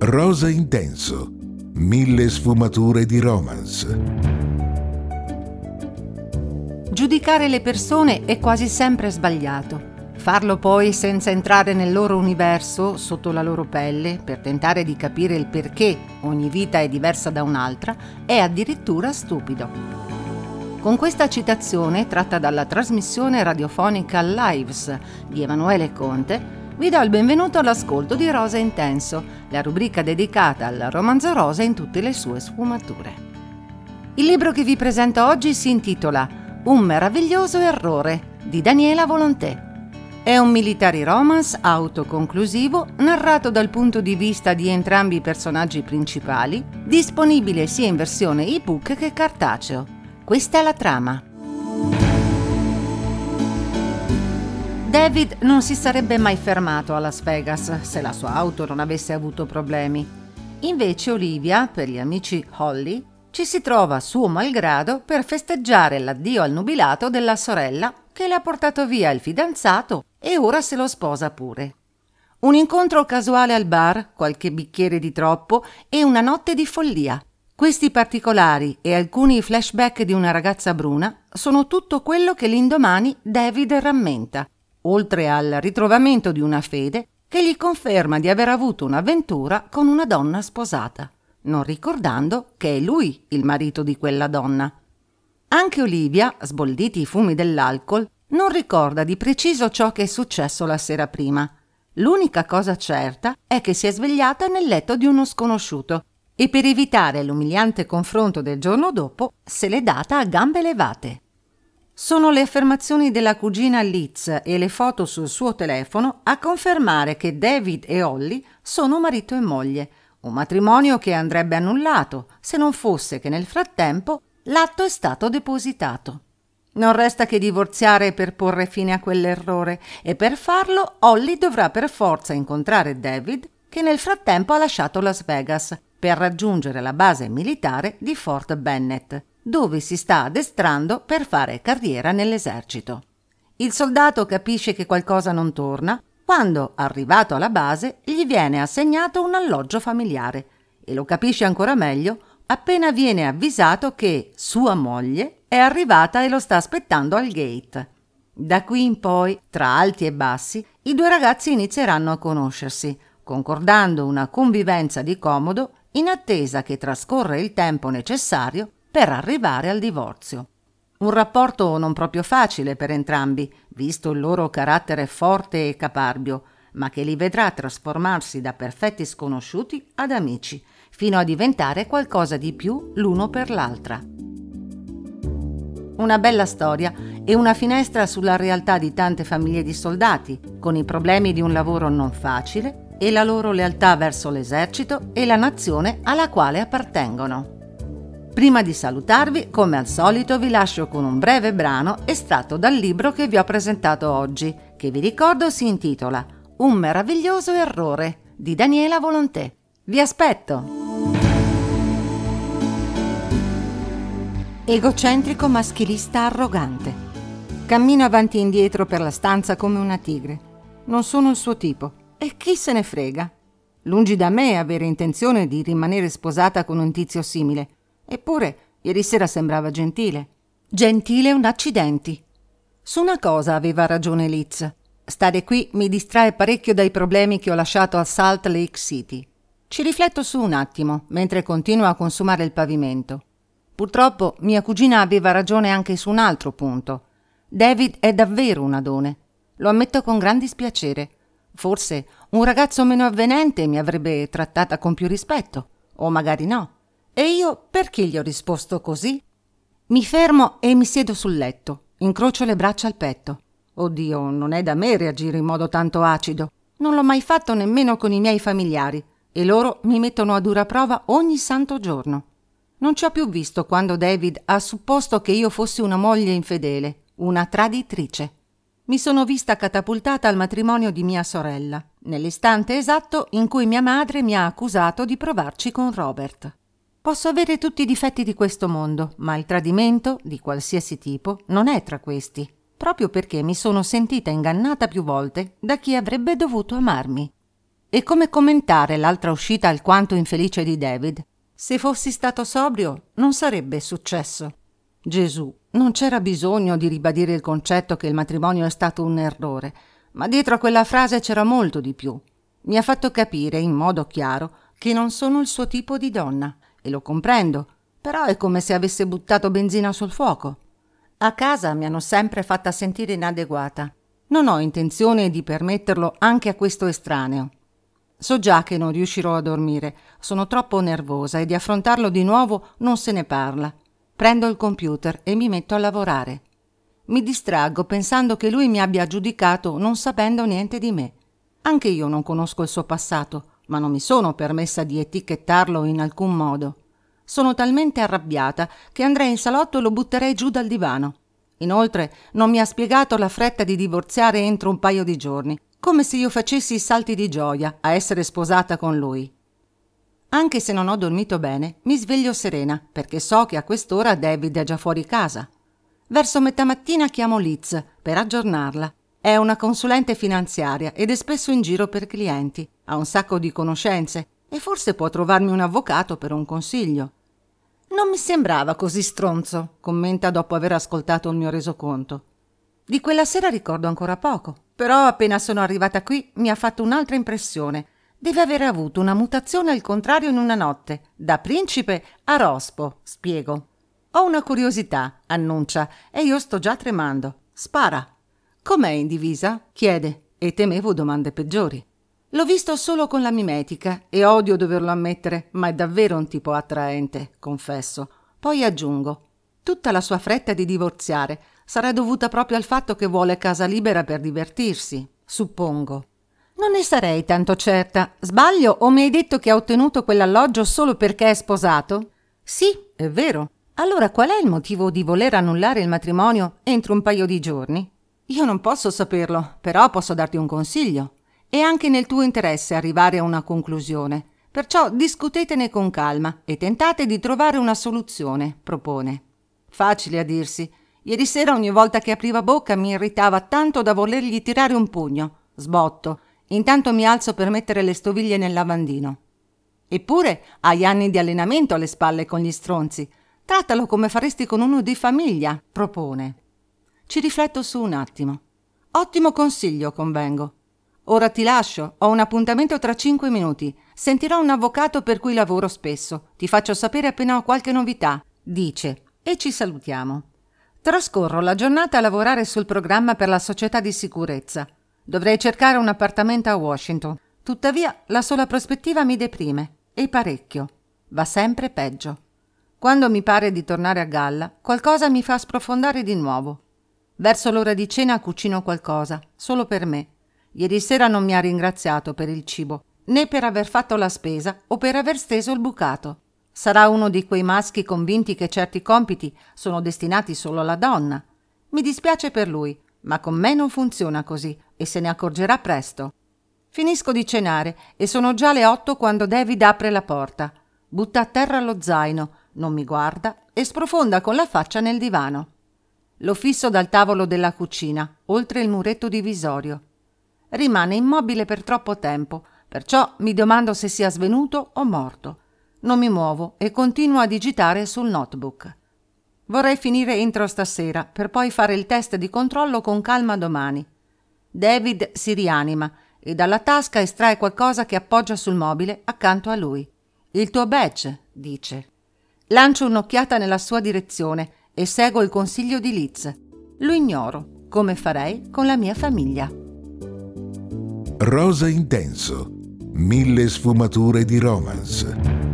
Rosa Intenso. Mille sfumature di romance. Giudicare le persone è quasi sempre sbagliato. Farlo poi senza entrare nel loro universo, sotto la loro pelle, per tentare di capire il perché ogni vita è diversa da un'altra, è addirittura stupido. Con questa citazione, tratta dalla trasmissione radiofonica Lives di Emanuele Conte, vi do il benvenuto all'ascolto di Rosa Intenso, la rubrica dedicata al romanzo rosa in tutte le sue sfumature. Il libro che vi presento oggi si intitola Un meraviglioso errore di Daniela Volonté. È un military romance autoconclusivo narrato dal punto di vista di entrambi i personaggi principali, disponibile sia in versione ebook che cartaceo. Questa è la trama. David non si sarebbe mai fermato a Las Vegas se la sua auto non avesse avuto problemi. Invece Olivia, per gli amici Holly, ci si trova suo malgrado per festeggiare l'addio al nubilato della sorella che le ha portato via il fidanzato e ora se lo sposa pure. Un incontro casuale al bar, qualche bicchiere di troppo e una notte di follia. Questi particolari e alcuni flashback di una ragazza bruna sono tutto quello che l'indomani David rammenta oltre al ritrovamento di una fede che gli conferma di aver avuto un'avventura con una donna sposata, non ricordando che è lui il marito di quella donna. Anche Olivia, sbolditi i fumi dell'alcol, non ricorda di preciso ciò che è successo la sera prima. L'unica cosa certa è che si è svegliata nel letto di uno sconosciuto e per evitare l'umiliante confronto del giorno dopo se l'è data a gambe levate. Sono le affermazioni della cugina Liz e le foto sul suo telefono a confermare che David e Holly sono marito e moglie, un matrimonio che andrebbe annullato se non fosse che nel frattempo l'atto è stato depositato. Non resta che divorziare per porre fine a quell'errore e per farlo Holly dovrà per forza incontrare David che nel frattempo ha lasciato Las Vegas per raggiungere la base militare di Fort Bennett dove si sta addestrando per fare carriera nell'esercito. Il soldato capisce che qualcosa non torna quando, arrivato alla base, gli viene assegnato un alloggio familiare e lo capisce ancora meglio appena viene avvisato che sua moglie è arrivata e lo sta aspettando al gate. Da qui in poi, tra alti e bassi, i due ragazzi inizieranno a conoscersi, concordando una convivenza di comodo in attesa che trascorra il tempo necessario per arrivare al divorzio. Un rapporto non proprio facile per entrambi, visto il loro carattere forte e caparbio, ma che li vedrà trasformarsi da perfetti sconosciuti ad amici, fino a diventare qualcosa di più l'uno per l'altra. Una bella storia e una finestra sulla realtà di tante famiglie di soldati, con i problemi di un lavoro non facile e la loro lealtà verso l'esercito e la nazione alla quale appartengono. Prima di salutarvi, come al solito, vi lascio con un breve brano estratto dal libro che vi ho presentato oggi, che vi ricordo si intitola Un meraviglioso errore di Daniela Volonté. Vi aspetto! Egocentrico maschilista arrogante. Cammina avanti e indietro per la stanza come una tigre. Non sono il suo tipo e chi se ne frega. Lungi da me avere intenzione di rimanere sposata con un tizio simile Eppure, ieri sera sembrava gentile. Gentile un accidenti. Su una cosa aveva ragione Liz. Stare qui mi distrae parecchio dai problemi che ho lasciato a Salt Lake City. Ci rifletto su un attimo, mentre continuo a consumare il pavimento. Purtroppo mia cugina aveva ragione anche su un altro punto. David è davvero un adone. Lo ammetto con gran dispiacere. Forse un ragazzo meno avvenente mi avrebbe trattata con più rispetto, o magari no. E io perché gli ho risposto così? Mi fermo e mi siedo sul letto, incrocio le braccia al petto. Oddio, non è da me reagire in modo tanto acido. Non l'ho mai fatto nemmeno con i miei familiari e loro mi mettono a dura prova ogni santo giorno. Non ci ho più visto quando David ha supposto che io fossi una moglie infedele, una traditrice. Mi sono vista catapultata al matrimonio di mia sorella, nell'istante esatto in cui mia madre mi ha accusato di provarci con Robert. Posso avere tutti i difetti di questo mondo, ma il tradimento, di qualsiasi tipo, non è tra questi, proprio perché mi sono sentita ingannata più volte da chi avrebbe dovuto amarmi. E come commentare l'altra uscita alquanto infelice di David? Se fossi stato sobrio, non sarebbe successo. Gesù, non c'era bisogno di ribadire il concetto che il matrimonio è stato un errore, ma dietro a quella frase c'era molto di più. Mi ha fatto capire in modo chiaro che non sono il suo tipo di donna, e lo comprendo, però è come se avesse buttato benzina sul fuoco. A casa mi hanno sempre fatta sentire inadeguata. Non ho intenzione di permetterlo anche a questo estraneo. So già che non riuscirò a dormire, sono troppo nervosa e di affrontarlo di nuovo non se ne parla. Prendo il computer e mi metto a lavorare. Mi distraggo pensando che lui mi abbia giudicato non sapendo niente di me. Anche io non conosco il suo passato, ma non mi sono permessa di etichettarlo in alcun modo. Sono talmente arrabbiata che andrei in salotto e lo butterei giù dal divano. Inoltre non mi ha spiegato la fretta di divorziare entro un paio di giorni, come se io facessi i salti di gioia a essere sposata con lui. Anche se non ho dormito bene, mi sveglio serena, perché so che a quest'ora David è già fuori casa. Verso metà mattina chiamo Liz per aggiornarla. È una consulente finanziaria ed è spesso in giro per clienti, ha un sacco di conoscenze e forse può trovarmi un avvocato per un consiglio. Non mi sembrava così stronzo, commenta dopo aver ascoltato il mio resoconto. Di quella sera ricordo ancora poco, però appena sono arrivata qui mi ha fatto un'altra impressione. Deve aver avuto una mutazione al contrario in una notte, da principe a rospo, spiego. Ho una curiosità, annuncia, e io sto già tremando. Spara. Com'è in divisa? chiede, e temevo domande peggiori. L'ho visto solo con la mimetica e odio doverlo ammettere, ma è davvero un tipo attraente, confesso. Poi aggiungo, tutta la sua fretta di divorziare sarà dovuta proprio al fatto che vuole casa libera per divertirsi, suppongo. Non ne sarei tanto certa. Sbaglio o mi hai detto che ha ottenuto quell'alloggio solo perché è sposato? Sì, è vero. Allora qual è il motivo di voler annullare il matrimonio entro un paio di giorni? Io non posso saperlo, però posso darti un consiglio. È anche nel tuo interesse arrivare a una conclusione. Perciò discutetene con calma e tentate di trovare una soluzione, propone. Facile a dirsi. Ieri sera ogni volta che apriva bocca mi irritava tanto da volergli tirare un pugno. Sbotto. Intanto mi alzo per mettere le stoviglie nel lavandino. Eppure hai anni di allenamento alle spalle con gli stronzi. Trattalo come faresti con uno di famiglia, propone. Ci rifletto su un attimo. Ottimo consiglio, convengo. Ora ti lascio, ho un appuntamento tra cinque minuti. Sentirò un avvocato per cui lavoro spesso. Ti faccio sapere appena ho qualche novità, dice, e ci salutiamo. Trascorro la giornata a lavorare sul programma per la società di sicurezza. Dovrei cercare un appartamento a Washington. Tuttavia, la sola prospettiva mi deprime, e parecchio. Va sempre peggio. Quando mi pare di tornare a galla, qualcosa mi fa sprofondare di nuovo. Verso l'ora di cena cucino qualcosa, solo per me Ieri sera non mi ha ringraziato per il cibo, né per aver fatto la spesa o per aver steso il bucato. Sarà uno di quei maschi convinti che certi compiti sono destinati solo alla donna. Mi dispiace per lui, ma con me non funziona così e se ne accorgerà presto. Finisco di cenare e sono già le otto quando David apre la porta. Butta a terra lo zaino, non mi guarda e sprofonda con la faccia nel divano. Lo fisso dal tavolo della cucina, oltre il muretto divisorio. Rimane immobile per troppo tempo, perciò mi domando se sia svenuto o morto. Non mi muovo e continuo a digitare sul notebook. Vorrei finire entro stasera per poi fare il test di controllo con calma domani. David si rianima e dalla tasca estrae qualcosa che appoggia sul mobile accanto a lui. Il tuo badge, dice. Lancio un'occhiata nella sua direzione e seguo il consiglio di Liz. Lo ignoro, come farei con la mia famiglia. Rosa Intenso. Mille sfumature di romance